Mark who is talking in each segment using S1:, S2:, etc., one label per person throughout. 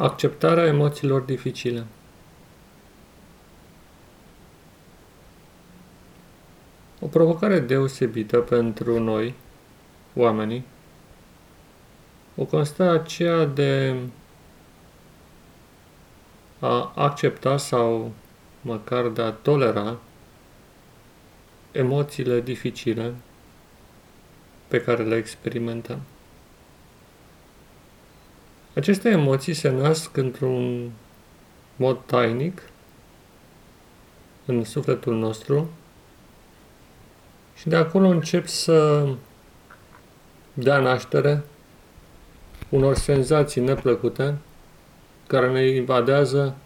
S1: Acceptarea emoțiilor dificile. O provocare deosebită pentru noi, oamenii, o constă aceea de a accepta sau măcar de a tolera emoțiile dificile pe care le experimentăm. Aceste emoții se nasc într-un mod tainic în sufletul nostru și de acolo încep să dea naștere unor senzații neplăcute care ne invadează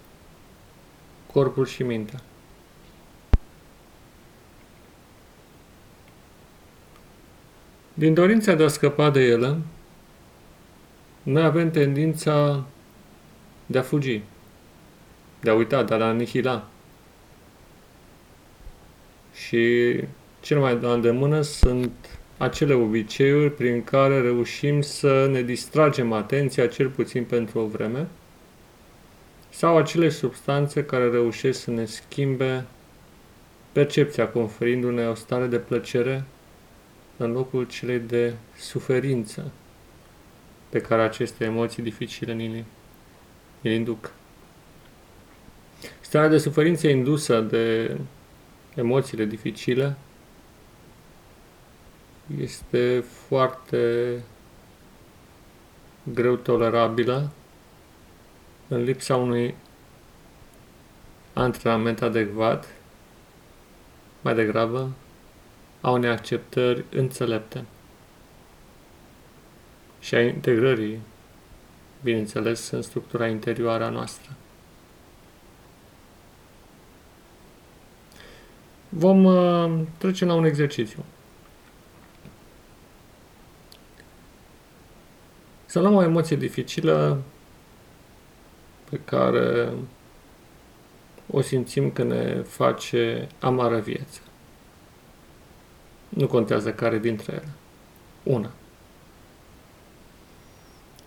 S1: corpul și mintea. Din dorința de a scăpa de ele, noi avem tendința de a fugi, de a uita, de a anihila. Și cel mai de îndemână sunt acele obiceiuri prin care reușim să ne distragem atenția, cel puțin pentru o vreme, sau acele substanțe care reușesc să ne schimbe percepția, conferindu-ne o stare de plăcere în locul celei de suferință pe care aceste emoții dificile ni le induc. Starea de suferință indusă de emoțiile dificile este foarte greu tolerabilă în lipsa unui antrenament adecvat, mai degrabă a unei acceptări înțelepte și a integrării, bineînțeles, în structura interioară a noastră. Vom uh, trece la un exercițiu. Să luăm o emoție dificilă pe care o simțim că ne face amară viață. Nu contează care dintre ele. Una.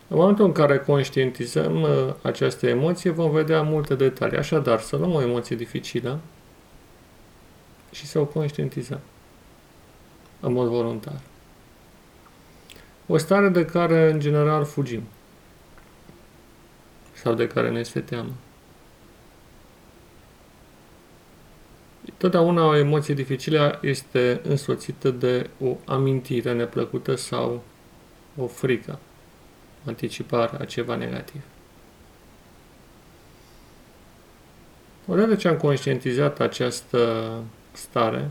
S1: În momentul în care conștientizăm uh, această emoție, vom vedea multe detalii. Așadar, să luăm o emoție dificilă și să o conștientizăm în mod voluntar. O stare de care, în general, fugim sau de care ne este teamă. Totdeauna o emoție dificilă este însoțită de o amintire neplăcută sau o frică anticipare a ceva negativ. Odată ce am conștientizat această stare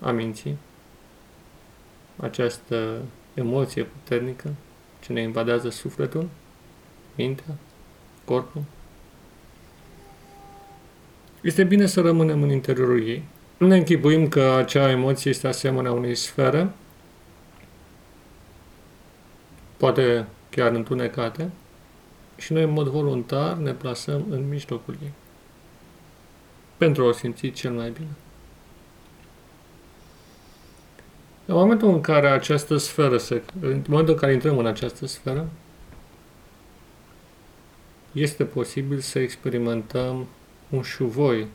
S1: a minții, această emoție puternică ce ne invadează sufletul, mintea, corpul, este bine să rămânem în interiorul ei. Nu ne închipuim că acea emoție este asemenea unei sfere, poate chiar întunecate, și noi în mod voluntar ne plasăm în mijlocul ei pentru a o simți cel mai bine. În momentul în care această sferă se, în momentul în care intrăm în această sferă, este posibil să experimentăm un șuvoi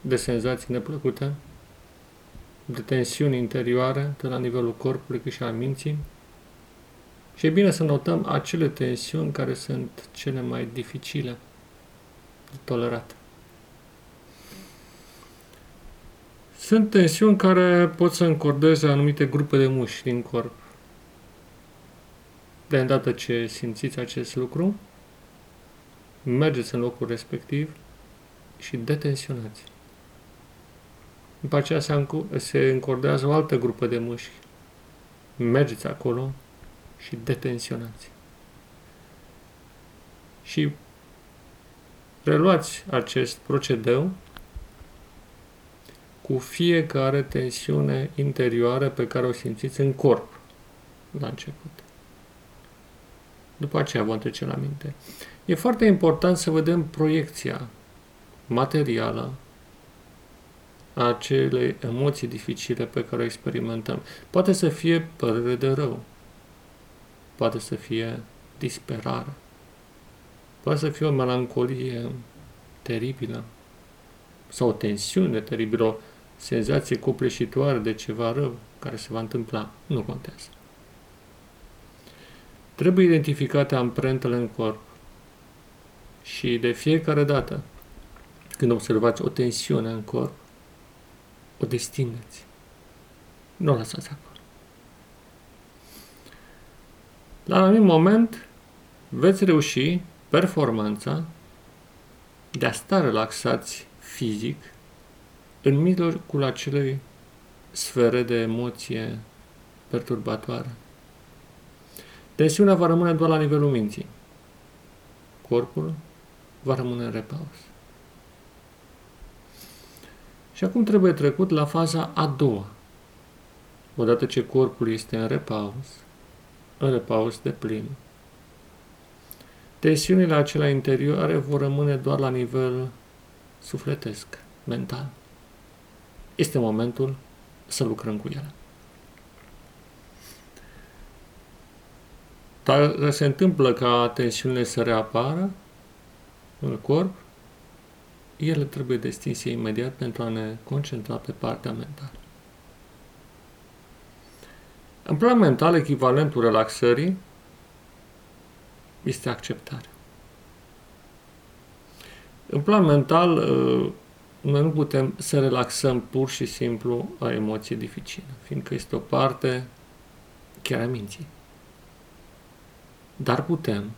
S1: de senzații neplăcute, de tensiuni interioare, de la nivelul corpului cât și al minții, și e bine să notăm acele tensiuni care sunt cele mai dificile de tolerat. Sunt tensiuni care pot să încordeze anumite grupe de mușchi din corp. De îndată ce simțiți acest lucru, mergeți în locul respectiv și detensionați. După aceea se încordează o altă grupă de mușchi. Mergeți acolo și detensionați. Și reluați acest procedeu cu fiecare tensiune interioară pe care o simțiți în corp la început. După aceea vom trece la minte. E foarte important să vedem proiecția materială a acelei emoții dificile pe care o experimentăm. Poate să fie părere de rău, poate să fie disperare, Poate să fie o melancolie teribilă sau o tensiune teribilă, o senzație copleșitoare de ceva rău care se va întâmpla. Nu contează. Trebuie identificate amprentele în corp și de fiecare dată când observați o tensiune în corp, o destindeți. Nu o lăsați acolo. La un anumit moment veți reuși performanța de a sta relaxați fizic în mijlocul acelei sfere de emoție perturbatoare. Tensiunea va rămâne doar la nivelul minții. Corpul va rămâne în repaus. Și acum trebuie trecut la faza a doua. Odată ce corpul este în repaus, în repaus de plin, tensiunile acelea interioare vor rămâne doar la nivel sufletesc, mental. Este momentul să lucrăm cu ele. Dacă se întâmplă ca tensiunile să reapară în corp, ele trebuie destinse imediat pentru a ne concentra pe partea mentală. În plan mental, echivalentul relaxării este acceptarea. În plan mental, uh, noi nu putem să relaxăm pur și simplu o emoție dificilă, fiindcă este o parte chiar a minții. Dar putem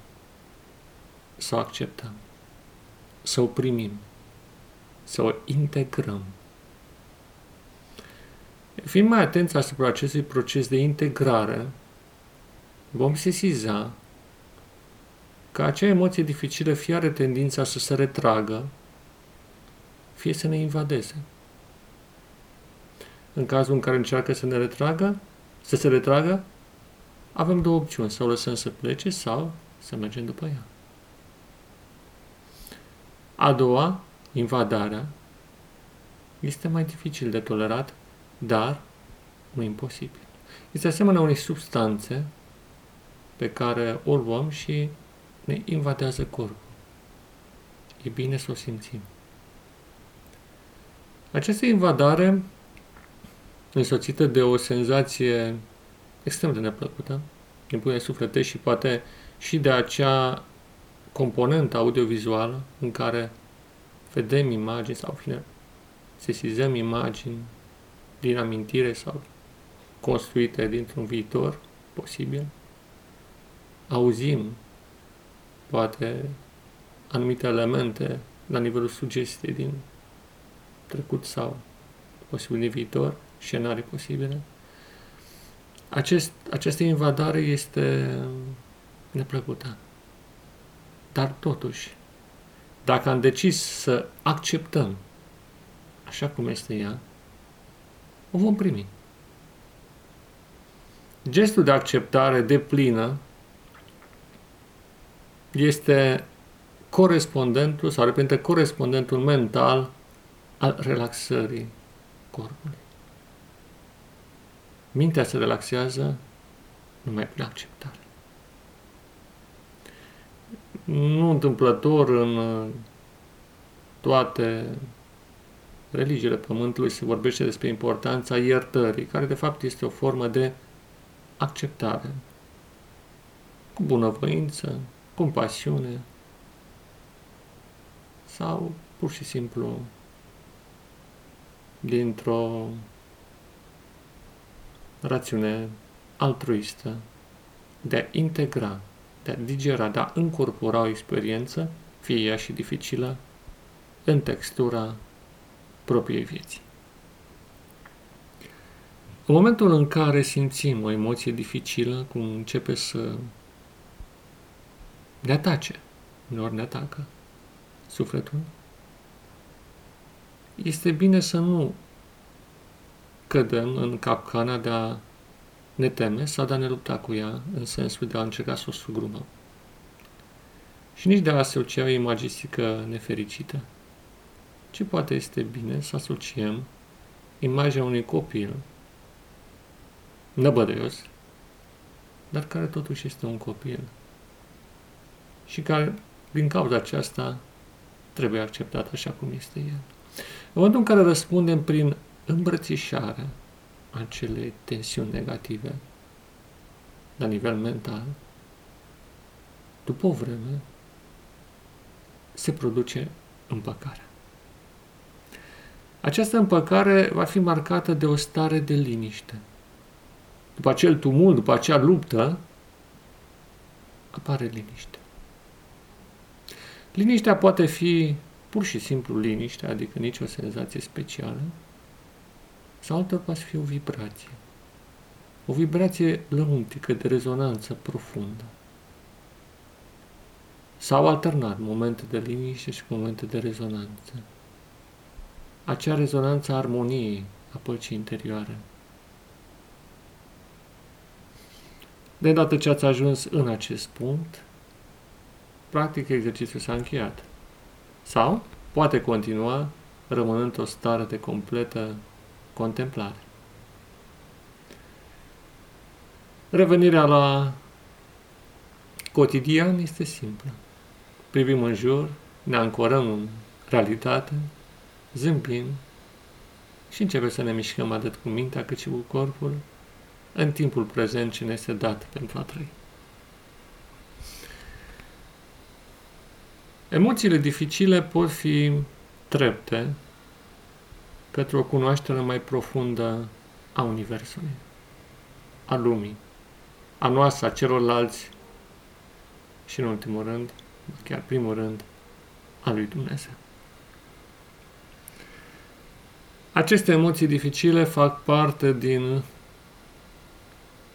S1: să o acceptăm, să o primim, să o integrăm. Fiind mai atenți asupra acestui proces de integrare, vom sesiza că acea emoție dificilă fie are tendința să se retragă, fie să ne invadeze. În cazul în care încearcă să ne retragă, să se retragă, avem două opțiuni, să o lăsăm să plece sau să mergem după ea. A doua, invadarea, este mai dificil de tolerat, dar nu imposibil. Este asemenea unei substanțe pe care o luăm și ne invadează corpul. E bine să o simțim. Această invadare, însoțită de o senzație extrem de neplăcută, din punct de suflete și poate și de acea componentă audiovizuală în care vedem imagini sau fine, sesizăm imagini din amintire sau construite dintr-un viitor posibil, auzim poate anumite elemente la nivelul sugestiei din trecut sau posibil din viitor, scenarii posibile. Acest, această invadare este neplăcută. Dar totuși, dacă am decis să acceptăm așa cum este ea, o vom primi. Gestul de acceptare de plină este corespondentul sau reprezintă corespondentul mental al relaxării corpului. Mintea se relaxează numai prin acceptare. Nu întâmplător în toate religiile Pământului se vorbește despre importanța iertării, care de fapt este o formă de acceptare, cu bunăvoință, compasiune sau pur și simplu dintr-o rațiune altruistă de a integra, de a digera, de a încorpora o experiență, fie ea și dificilă, în textura propriei vieții. În momentul în care simțim o emoție dificilă, cum începe să ne atace, uneori ne atacă sufletul, este bine să nu cădem în capcana de a ne teme sau de a ne lupta cu ea, în sensul de a încerca să o sugrumăm. Și nici de a asocia o imagistică nefericită, ci poate este bine să asociem imaginea unui copil năbădăios, dar care totuși este un copil și care din cauza aceasta trebuie acceptat așa cum este el. În momentul în care răspundem prin îmbrățișarea acele tensiuni negative la nivel mental, după o vreme se produce împăcarea. Această împăcare va fi marcată de o stare de liniște. După acel tumult, după acea luptă, apare liniște. Liniștea poate fi pur și simplu liniște, adică nicio senzație specială, sau altă poate fi o vibrație. O vibrație lăuntică, de rezonanță profundă. S-au alternat momente de liniște și momente de rezonanță. Acea rezonanță a armoniei a păcii interioare. De dată ce ați ajuns în acest punct, practic exercițiul s-a încheiat. Sau poate continua rămânând o stare de completă contemplare. Revenirea la cotidian este simplă. Privim în jur, ne ancorăm în realitate, zâmbim și începem să ne mișcăm atât cu mintea cât și cu corpul în timpul prezent ce ne este dat pentru a trăi. Emoțiile dificile pot fi trepte către o cunoaștere mai profundă a Universului, a lumii, a noastră, a celorlalți și, în ultimul rând, chiar primul rând, a lui Dumnezeu. Aceste emoții dificile fac parte din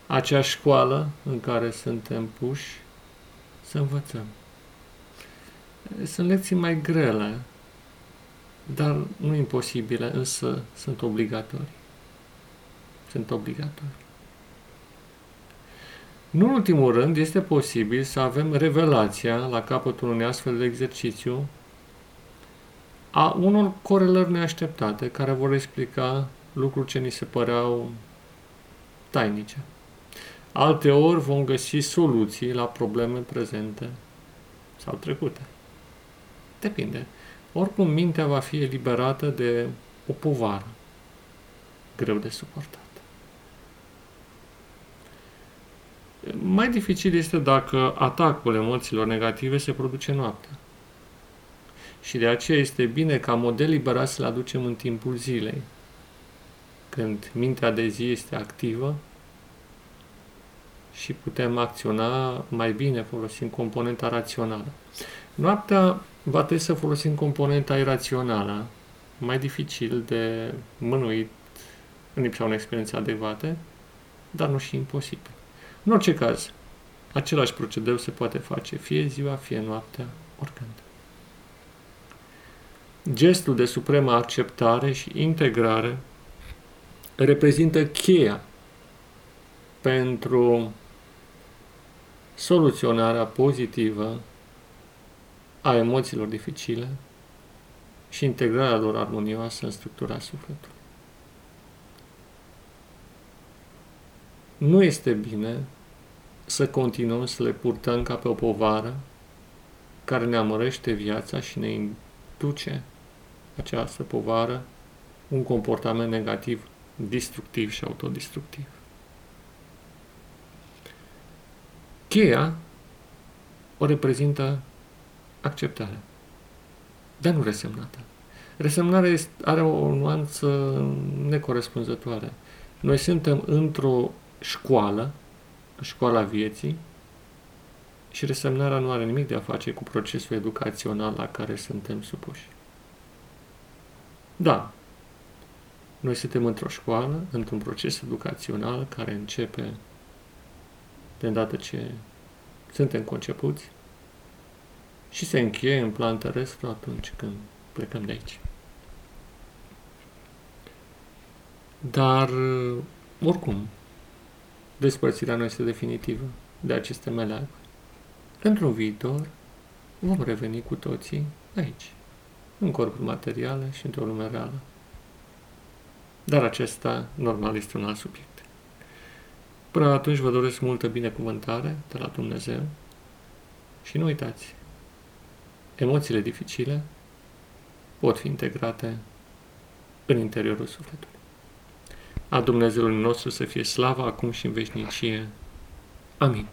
S1: acea școală în care suntem puși să învățăm. Sunt lecții mai grele, dar nu imposibile, însă sunt obligatorii. Sunt obligatorii. Nu în ultimul rând, este posibil să avem revelația la capătul unui astfel de exercițiu a unor corelări neașteptate care vor explica lucruri ce ni se păreau tainice. Alte ori vom găsi soluții la probleme prezente sau trecute. Depinde. Oricum, mintea va fi eliberată de o povară greu de suportat. Mai dificil este dacă atacul emoțiilor negative se produce noaptea. Și de aceea este bine ca model liberat să-l aducem în timpul zilei, când mintea de zi este activă și putem acționa mai bine folosind componenta rațională. Noaptea va trebui să folosim componenta irațională, mai dificil de mânuit în lipsa unei experiențe adecvate, dar nu și imposibil. În orice caz, același procedeu se poate face fie ziua, fie noaptea, oricând. Gestul de supremă acceptare și integrare reprezintă cheia pentru soluționarea pozitivă a emoțiilor dificile și integrarea lor armonioasă în structura sufletului. Nu este bine să continuăm să le purtăm ca pe o povară care ne amărește viața și ne induce această povară un comportament negativ, destructiv și autodestructiv. Cheia o reprezintă acceptarea, dar nu resemnată. Resemnarea are o nuanță necorespunzătoare. Noi suntem într-o școală, școala vieții, și resemnarea nu are nimic de a face cu procesul educațional la care suntem supuși. Da, noi suntem într-o școală, într-un proces educațional care începe de îndată ce suntem concepuți și se încheie în plan terestru atunci când plecăm de aici. Dar, oricum, despărțirea nu este definitivă de aceste meleaguri. Într-un viitor vom reveni cu toții aici, în corpul materiale și într-o lume reală. Dar acesta, normal, este un alt subiect. Până atunci vă doresc multă binecuvântare de la Dumnezeu și nu uitați, emoțiile dificile pot fi integrate în interiorul sufletului. A Dumnezeului nostru să fie slava acum și în veșnicie. Amin.